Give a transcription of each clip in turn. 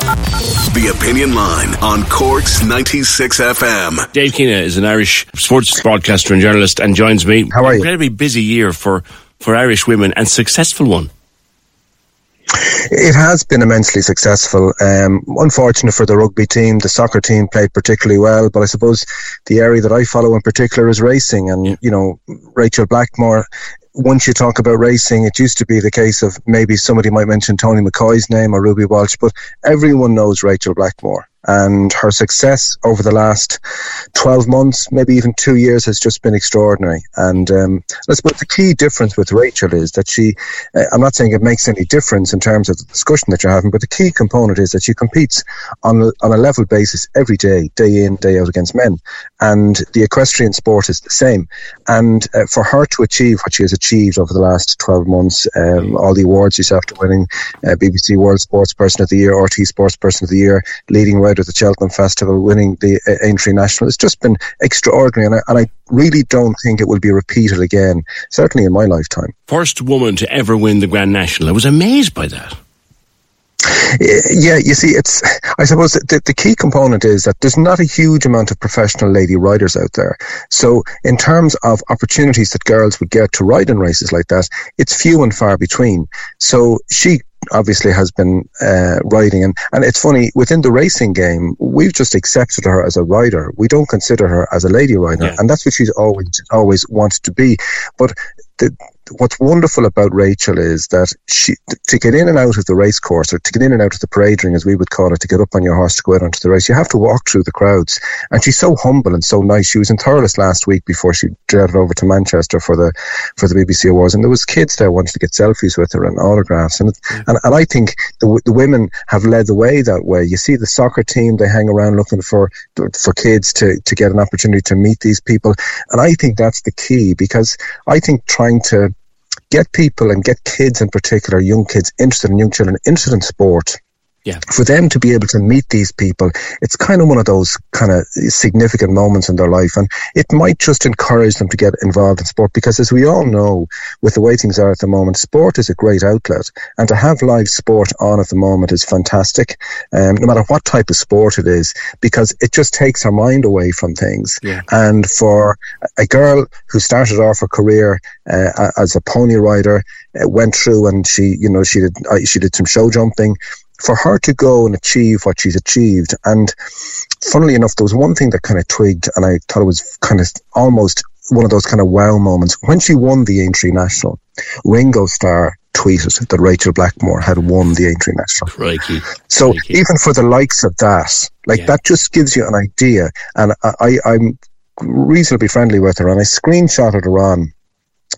The Opinion Line on Cork's 96 FM. Dave Keena is an Irish sports broadcaster and journalist and joins me. How are you? Incredibly busy year for, for Irish women and successful one. It has been immensely successful. Um, unfortunate for the rugby team, the soccer team played particularly well, but I suppose the area that I follow in particular is racing. And, Yeah. you know, Rachel Blackmore, once you talk about racing, it used to be the case of maybe somebody might mention Tony McCoy's name or Ruby Walsh, but everyone knows Rachel Blackmore. And her success over the last 12 months, maybe even two years, has just been extraordinary. And um, I the key difference with Rachel is that she, uh, I'm not saying it makes any difference in terms of the discussion that you're having, but the key component is that she competes on a, on a level basis every day, day in, day out against men. And the equestrian sport is the same. And uh, for her to achieve what she has achieved over the last 12 months, um, all the awards she's after winning, uh, BBC World Sports Person of the Year, RT Sports Person of the Year, leading rider at the Cheltenham Festival, winning the uh, Aintree National, it's just been extraordinary. And I, and I really don't think it will be repeated again, certainly in my lifetime. First woman to ever win the Grand National. I was amazed by that. Yeah, you see, it's. I suppose the, the key component is that there's not a huge amount of professional lady riders out there. So, in terms of opportunities that girls would get to ride in races like that, it's few and far between. So, she obviously has been uh, riding, and and it's funny within the racing game, we've just accepted her as a rider. We don't consider her as a lady rider, Yeah. and that's what she's always always wanted to be. But the, what's wonderful about Rachel is that she to get in and out of the race course or to get in and out of the parade ring as we would call it to get up on your horse to go out onto the race you have to walk through the crowds. And she's so humble and so nice. She was in Thurles last week before she jetted over to Manchester for the for the BBC Awards. And there was kids there wanting to get selfies with her and autographs. And it, mm. and, and I think the, the women have led the way that way. You see the soccer team they hang around looking for for kids to to get an opportunity to meet these people. And I think that's the key because I think trying to get people and get kids in particular, young kids interested in young children interested in sport. Yeah. For them to be able to meet these people, it's kind of one of those kind of significant moments in their life. And it might just encourage them to get involved in sport because as we all know, with the way things are at the moment, sport is a great outlet. And to have live sport on at the moment is fantastic. Um, no matter what type of sport it is, because it just takes our mind away from things. Yeah. And for a girl who started off her career uh, as a pony rider, uh, went through and she, you know, she did uh, she did some show jumping. For her to go and achieve what she's achieved, and funnily enough, there was one thing that kind of twigged, and I thought it was kind of almost one of those kind of wow moments when she won the Aintree National. Ringo Starr tweeted that Rachel Blackmore had won the Aintree National. Crikey. So Crikey. even for the likes of that, like Yeah. that just gives you an idea. And I, I, I'm reasonably friendly with her, and I screenshotted her on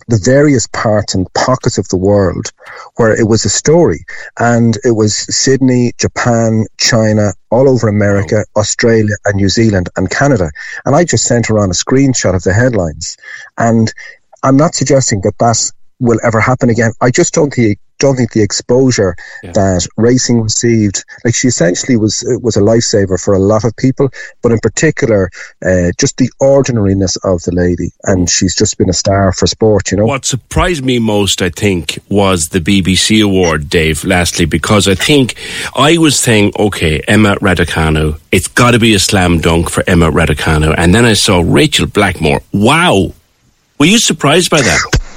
the various parts and pockets of the world where it was a story. And it was Sydney, Japan, China, all over America, Australia, and New Zealand, and Canada. And I just sent her on a screenshot of the headlines. And I'm not suggesting that that will ever happen again. I just don't think don't think the exposure Yeah. that racing received, like she essentially was was a lifesaver for a lot of people, but in particular, uh, just the ordinariness of the lady, and she's just been a star for sport. You know, What surprised me most, I think, was the BBC award, Dave, lastly, because I think I was saying, okay, Emma Raducanu, it's got to be a slam dunk for Emma Raducanu. And then I saw Rachel Blackmore. Wow. Were you surprised by that?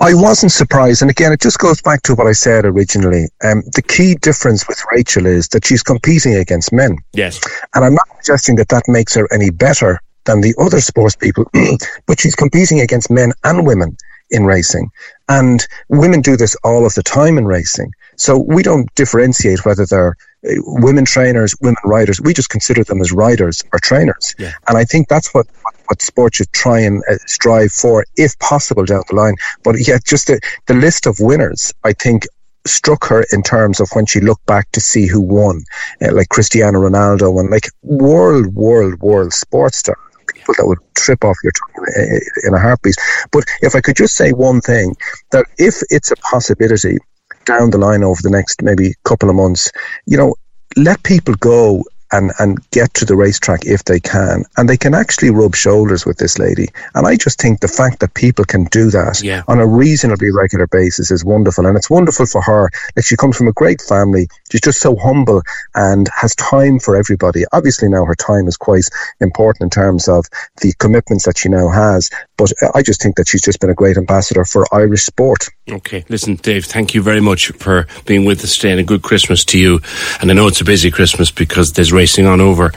I wasn't surprised, and again, it just goes back to what I said originally. Um, the key difference with Rachel is that she's competing against men. Yes, and I'm not suggesting that that makes her any better than the other sports people, but she's competing against men and women in racing. And women do this all of the time in racing. So we don't differentiate whether they're uh, women trainers, women riders. We just consider them as riders or trainers. Yeah. And I think that's what, what sport should try and uh, strive for, if possible, down the line. But yeah, just the, the list of winners, I think, struck her in terms of when she looked back to see who won, uh, like Cristiano Ronaldo and like world, world, world sports stars people that would trip off your tongue in a heartbeat. But if I could just say one thing, that if it's a possibility down the line over the next maybe couple of months, you know, let people go and, and get to the racetrack if they can. And they can actually rub shoulders with this lady. And I just think the fact that people can do that yeah. on a reasonably regular basis is wonderful. And it's wonderful for her that she comes from a great family. She's just so humble and has time for everybody. Obviously, now her time is quite important in terms of the commitments that she now has. But I just think that she's just been a great ambassador for Irish sport. Okay. Listen, Dave, thank you very much for being with us today and a good Christmas to you. And I know it's a busy Christmas because there's racing on over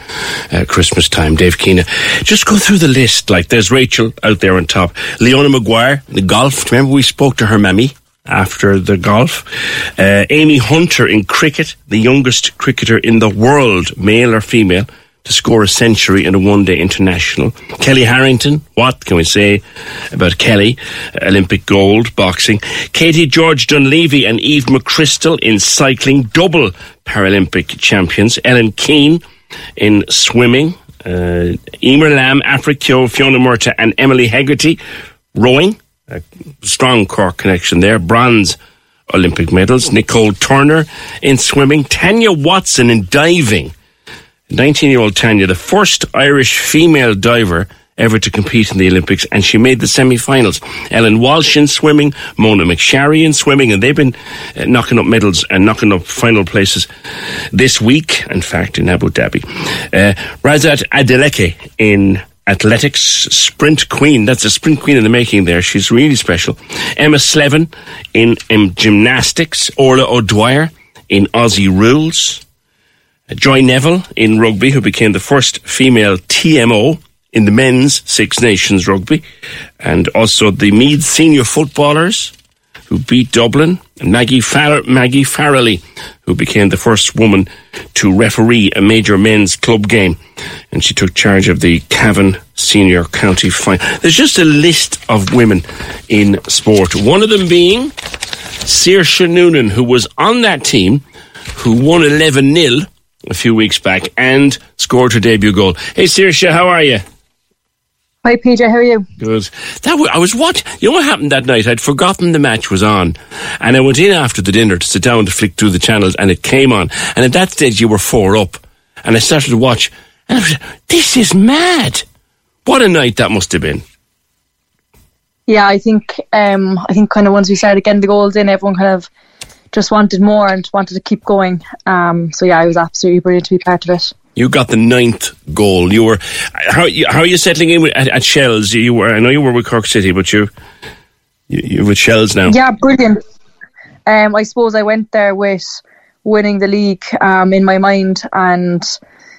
uh, Christmas time. Dave Keena, just go through the list. Like there's Rachel out there on top. Leona Maguire, the golf. Remember we spoke to her mammy after the golf. Uh, Amy Hunter in cricket, the youngest cricketer in the world, male or female to score a century in a one day international. Kellie Harrington, what can we say about Kellie? Olympic gold, boxing. Katie George Dunlevy and Eve McChrystal in cycling, double Paralympic champions. Ellen Keane in swimming. Uh, Eimear Lambe, Keogh, Fiona Murtagh, and Emily Hegarty rowing. A strong Cork connection there. Bronze Olympic medals. Nicole Turner in swimming. Tanya Watson in diving 19 year old Tanya, the first Irish female diver ever to compete in the Olympics, and she made the semi finals. Ellen Walsh in swimming, Mona McSharry in swimming, and they've been uh, knocking up medals and knocking up final places this week, in fact, in Abu Dhabi. Uh, Razat Adeleke in athletics, sprint queen. That's a sprint queen in the making there. She's really special. Emma Slevin in, in gymnastics, Orla O'Dwyer in Aussie rules. Joy Neville in rugby, who became the first female TMO in the men's Six Nations rugby, and also the Meath senior footballers who beat Dublin, and Maggie, Far- Maggie Farrelly, who became the first woman to referee a major men's club game, and she took charge of the Cavan Senior County Final. There's just a list of women in sport. One of them being Saoirse Noonan, who was on that team, who won 11 0 a few weeks back and scored her debut goal. Hey, Saoirse, how are you? Hi, PJ. How are you? Good. That I was what you know what happened that night. I'd forgotten the match was on, and I went in after the dinner to sit down to flick through the channels, and it came on. And at that stage, you were four up, and I started to watch, and I was, this is mad. What a night that must have been. Yeah, I think um, I think kind of once we started getting the goals in, everyone kind of just wanted more and wanted to keep going. Um, so yeah, I was absolutely brilliant to be part of it. You got the ninth goal. You were how how are you settling in at, at Shels? You were I know you were with Cork City, but you you are with Shels now. Yeah, brilliant. Um, I suppose I went there with winning the league um, in my mind, and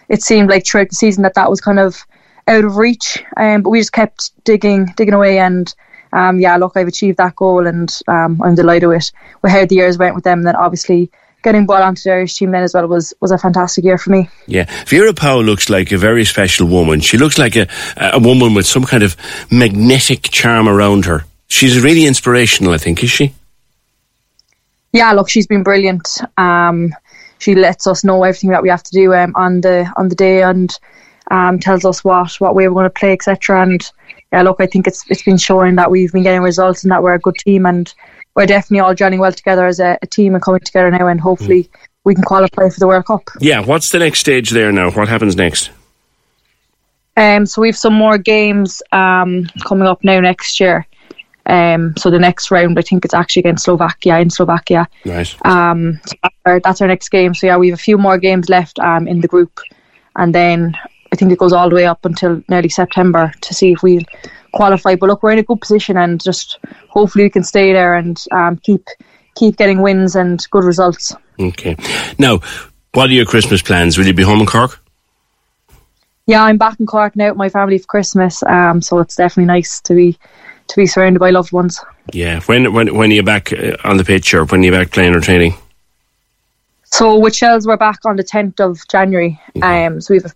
it seemed like throughout the season that that was kind of out of reach. Um, but we just kept digging, digging away, and um, yeah, look, I've achieved that goal and um, I'm delighted with, with how the years went with them. And then obviously getting brought onto the Irish team then as well was, was a fantastic year for me. Yeah, Vera Pauw looks like a very special woman. She looks like a, a woman with some kind of magnetic charm around her. She's really inspirational, I think, is she? Yeah, look, she's been brilliant. Um, she lets us know everything that we have to do um, on the on the day and um, tells us what what way we're going to play, etc. And yeah, look, I think it's it's been showing that we've been getting results and that we're a good team and we're definitely all joining well together as a, a team and coming together now and hopefully mm. we can qualify for the World Cup. Yeah, what's the next stage there now? What happens next? Um, so we have some more games um, coming up now next year. Um, so the next round, I think it's actually against Slovakia in Slovakia. Right. Um, so that's, our, that's our next game. So yeah, we have a few more games left um, in the group, and then I think it goes all the way up until nearly September to see if we qualify. But look, we're in a good position, and just hopefully we can stay there and um, keep keep getting wins and good results. Okay. Now, what are your Christmas plans? Will you be home in Cork? Yeah, I'm back in Cork now with my family for Christmas. Um, so it's definitely nice to be to be surrounded by loved ones. Yeah. When when when are you back uh, on the pitch, or when are you back playing or training? So with Shels, we're back on the 10th of January. Um, so we've a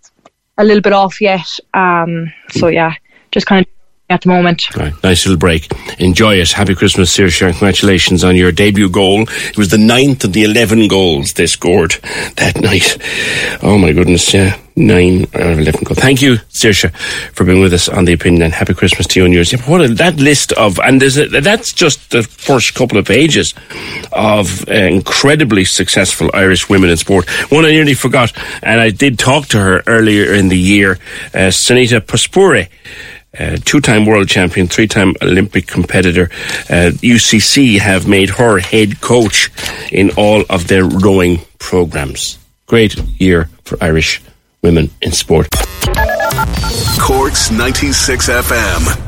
little bit off yet. Um, so yeah, just kind of at the moment. Right, nice little break. Enjoy it. Happy Christmas, Saoirse, and congratulations on your debut goal. It was the ninth of the 11 goals they scored that night. Oh my goodness, yeah. Nine out of 11 goals. Thank you, Saoirse, for being with us on The Opinion and happy Christmas to you and yours. Yeah, what a, that list of, and there's a, that's just the first couple of pages of uh, incredibly successful Irish women in sport. One I nearly forgot, and I did talk to her earlier in the year, uh, Sanita Puspure uh, two-time world champion, three-time Olympic competitor. Uh, UCC have made her head coach in all of their rowing programs. Great year for Irish women in sport. Corks 96 FM.